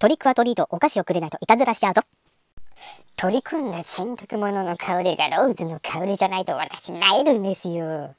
トリックアトリートお菓子をくれないといたずらしちゃうぞ。取り組んだ洗濯物の香りがローズの香りじゃないと私萎えるんですよ。